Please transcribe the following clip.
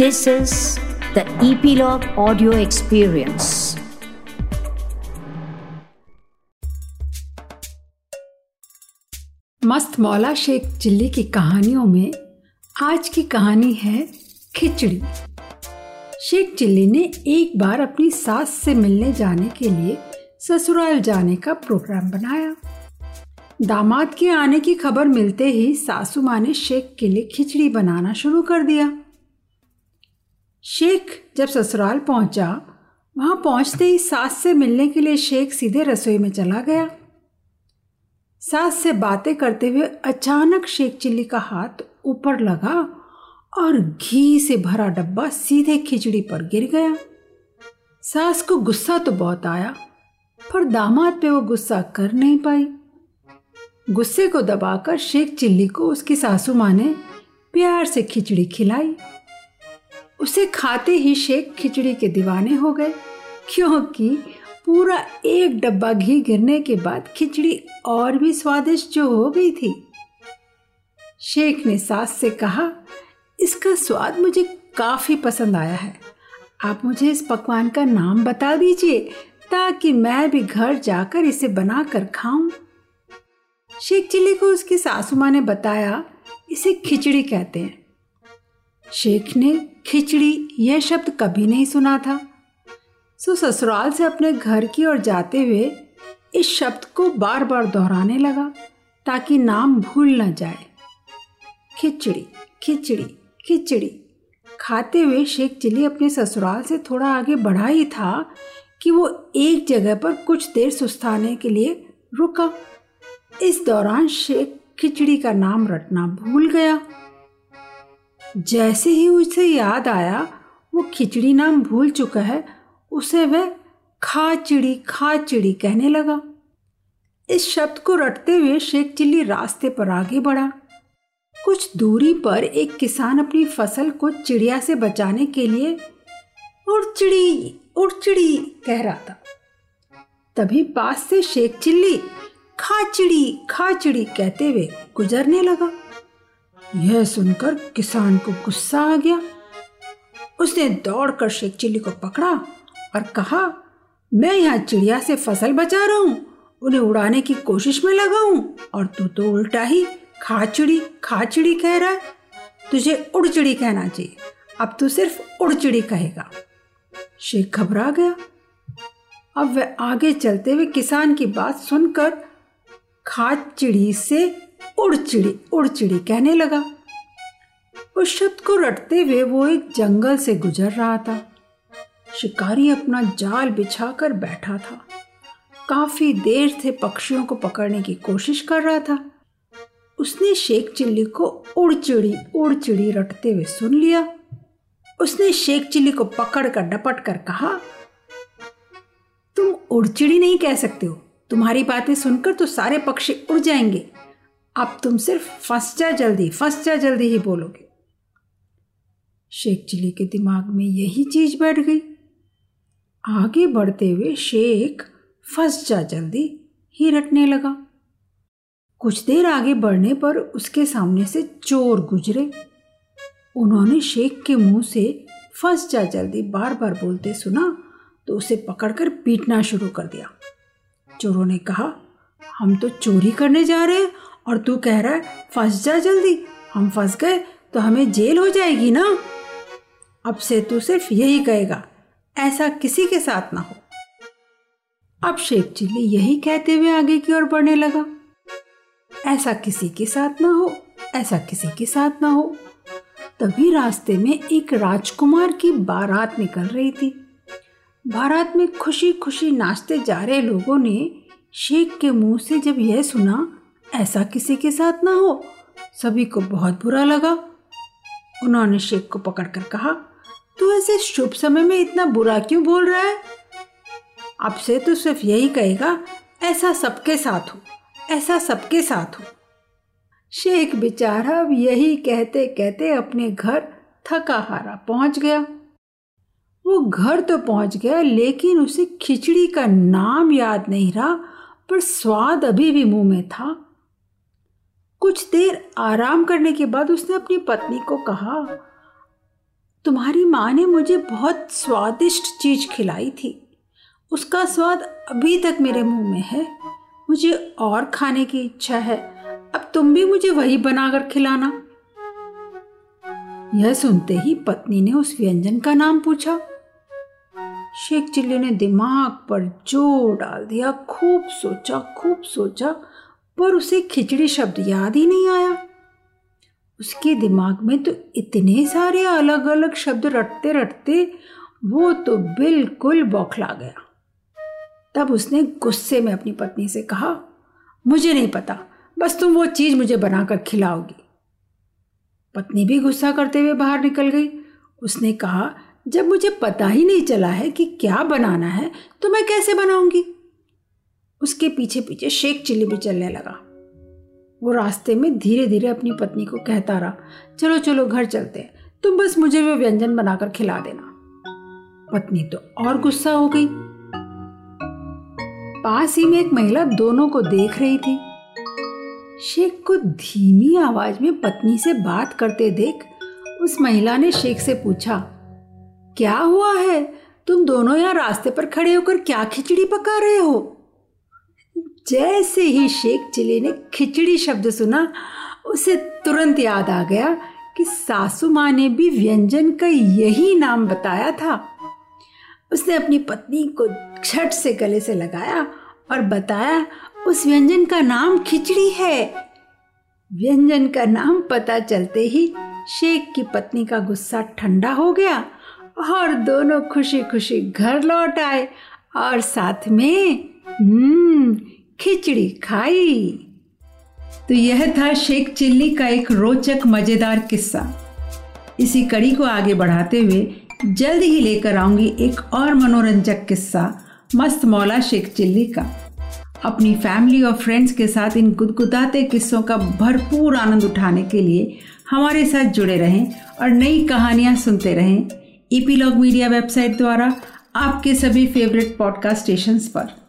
This is the Epilogue Audio Experience. मस्त मौला Sheikh chilli की कहानियों में आज की कहानी है खिचड़ी। शेख चिल्ली ने एक बार अपनी सास से मिलने जाने के लिए ससुराल जाने का प्रोग्राम बनाया। दामाद के आने की खबर मिलते ही सासू माँ ने शेख के लिए खिचड़ी बनाना शुरू कर दिया। शेख जब ससुराल पहुँचा, वहाँ पहुँचते ही सास से मिलने के लिए शेख सीधे रसोई में चला गया। सास से बातें करते हुए अचानक शेख चिल्ली का हाथ ऊपर लगा और घी से भरा डब्बा सीधे खिचड़ी पर गिर गया। सास को गुस्सा तो बहुत आया, पर दामाद पे वो गुस्सा कर नहीं पाई। गुस्से को दबाकर शेख चिल्ली को उसकी सासू माँ ने प्यार से खिचड़ी खिलाई। उसे खाते ही शेख खिचड़ी के दीवाने हो गए, क्योंकि पूरा एक डब्बा घी गिरने के बाद खिचड़ी और भी स्वादिष्ट जो हो गई थी। शेख ने सास से कहा, इसका स्वाद मुझे काफ़ी पसंद आया है। आप मुझे इस पकवान का नाम बता दीजिए, ताकि मैं भी घर जाकर इसे बनाकर खाऊं। शेख चिल्ली को उसकी सासू माँ ने बताया, इसे खिचड़ी कहते हैं। शेख ने खिचड़ी, यह शब्द कभी नहीं सुना था। सो ससुराल से अपने घर की ओर जाते हुए इस शब्द को बार बार दोहराने लगा, ताकि नाम भूल न जाए। खिचड़ी खिचड़ी खिचड़ी। खाते हुए शेख चिली अपने ससुराल से थोड़ा आगे बढ़ा ही था कि वो एक जगह पर कुछ देर सुस्ताने के लिए रुका। इस दौरान शेख खिचड़ी का नाम रटना भूल गया। जैसे ही उसे याद आया, वो खिचड़ी नाम भूल चुका है, उसे वह खा चिड़ी खा चिड़ी कहने लगा। इस शब्द को रटते हुए शेख चिल्ली रास्ते पर आगे बढ़ा। कुछ दूरी पर एक किसान अपनी फ़सल को चिड़िया से बचाने के लिए, उड़ चिड़ी उड़ चिड़ी, कह रहा था। तभी पास से शेख चिल्ली, खा चिड़ी खा चिड़ी, कहते हुए गुजरने लगा। यह सुनकर किसान को गुस्सा आ गया। उसने दौड़कर शेख चिल्ली को पकड़ा और कहा, मैं यहाँ चिड़िया से फ़सल बचा रहा हूँ, उन्हें उड़ाने की कोशिश में लगा हूँ और तू तो उल्टा ही खाचिड़ी खाचिड़ी कह रहा है। तुझे उड़चिड़ी कहना चाहिए, अब तू सिर्फ़ उड़चिड़ी कहेगा। शेख घबरा गया। अब वह आगे चलते हुए किसान की बात सुनकर खाचिड़ी से उड़चिड़ी उड़चिड़ी कहने लगा। उस शब्द को रटते हुए वो एक जंगल से गुजर रहा था। शिकारी अपना जाल बिछाकर बैठा था। काफ़ी देर से पक्षियों को पकड़ने की कोशिश कर रहा था। उसने शेख चिल्ली को उड़चिड़ी उड़चिड़ी रटते हुए सुन लिया। उसने शेख चिल्ली को पकड़कर डपट कर कहा, तुम उड़चिड़ी नहीं कह सकते हो। तुम्हारी बातें सुनकर तो सारे पक्षी उड़ जाएँगे। अब तुम सिर्फ़ फंस जा जल्दी, फंस जा जल्दी ही बोलोगे। शेख चिली के दिमाग में यही चीज़ बैठ गई। आगे बढ़ते हुए शेख फंस जा जल्दी ही रटने लगा। कुछ देर आगे बढ़ने पर उसके सामने से चोर गुजरे। उन्होंने शेख के मुँह से फंस जा जल्दी बार बार बोलते सुना तो उसे पकड़कर पीटना शुरू कर दिया। चोरों ने कहा, हम तो चोरी करने जा रहे हैं और तू कह रहा है, फंस जा जल्दी। हम फंस गए तो हमें जेल हो जाएगी ना? अब से तू सिर्फ़ यही कहेगा, ऐसा किसी के साथ ना हो। अब शेख चिल्ली यही कहते हुए आगे की ओर बढ़ने लगा। ऐसा किसी के साथ ना हो, ऐसा किसी के साथ ना हो। तभी रास्ते में एक राजकुमार की बारात निकल रही थी। बारात में खुशी खुशी नाचते जा रहे लोगों ने शेख के मुँह से जब यह सुना ऐसा किसी के साथ ना हो। सभी को बहुत बुरा लगा। उन्होंने शेख को पकड़कर कहा, तू ऐसे शुभ समय में इतना बुरा क्यों बोल रहा है? अब से तो सिर्फ़ यही कहेगा, ऐसा सबके साथ हो, ऐसा सबके साथ हो। शेख बेचारा अब यही कहते कहते अपने घर थका हारा पहुँच गया। वो घर तो पहुँच गया, लेकिन उसे खिचड़ी का नाम याद नहीं रहा, पर स्वाद अभी भी मुँह में था। कुछ देर आराम करने के बाद उसने अपनी पत्नी को कहा, तुम्हारी माँ ने मुझे बहुत स्वादिष्ट चीज़ खिलाई थी। उसका स्वाद अभी तक मेरे मुँह में है। मुझे और खाने की इच्छा है। अब तुम भी मुझे वही बनाकर खिलाना। यह सुनते ही पत्नी ने उस व्यंजन का नाम पूछा। शेख चिल्ली ने दिमाग पर ज़ोर डाल दिया। खूब सोचा खूब सोचा। पर उसे खिचड़ी शब्द याद ही नहीं आया। उसके दिमाग में तो इतने सारे अलग अलग शब्द रटते रटते वो तो बिल्कुल बौखला गया। तब उसने गुस्से में अपनी पत्नी से कहा, मुझे नहीं पता, बस तुम वो चीज़ मुझे बनाकर खिलाओगी। पत्नी भी गुस्सा करते हुए बाहर निकल गई। उसने कहा, जब मुझे पता ही नहीं चला है कि क्या बनाना है तो मैं कैसे बनाऊँगी? उसके पीछे पीछे शेख चिल्ली भी चलने लगा। वो रास्ते में धीरे धीरे अपनी पत्नी को कहता रहा, चलो चलो, घर चलते हैं। तुम बस मुझे वो व्यंजन बनाकर खिला देना। पत्नी तो और गुस्सा हो गई। पास ही में एक महिला दोनों को देख रही थी। शेख को धीमी आवाज़ में पत्नी से बात करते देख उस महिला ने शेख से पूछा, क्या हुआ है? तुम दोनों यहाँ रास्ते पर खड़े होकर क्या खिचड़ी पका रहे हो? जैसे ही शेख चिली ने खिचड़ी शब्द सुना, उसे तुरंत याद आ गया कि सासू माँ ने भी व्यंजन का यही नाम बताया था। उसने अपनी पत्नी को झट से गले से लगाया और बताया, उस व्यंजन का नाम खिचड़ी है। व्यंजन का नाम पता चलते ही शेख की पत्नी का गुस्सा ठंडा हो गया और दोनों खुशी खुशी घर लौट आए और साथ में हम्म खिचड़ी खाई। तो यह था शेख चिल्ली का एक रोचक, मज़ेदार किस्सा। इसी कड़ी को आगे बढ़ाते हुए जल्द ही लेकर आऊँगी एक और मनोरंजक किस्सा, मस्त मौला शेख चिल्ली का। अपनी फैमिली और फ्रेंड्स के साथ इन गुदगुदाते किस्सों का भरपूर आनंद उठाने के लिए हमारे साथ जुड़े रहें और नई कहानियाँ सुनते रहें। ईपीलॉग मीडिया वेबसाइट द्वारा आपके सभी फेवरेट पॉडकास्ट स्टेशंस पर।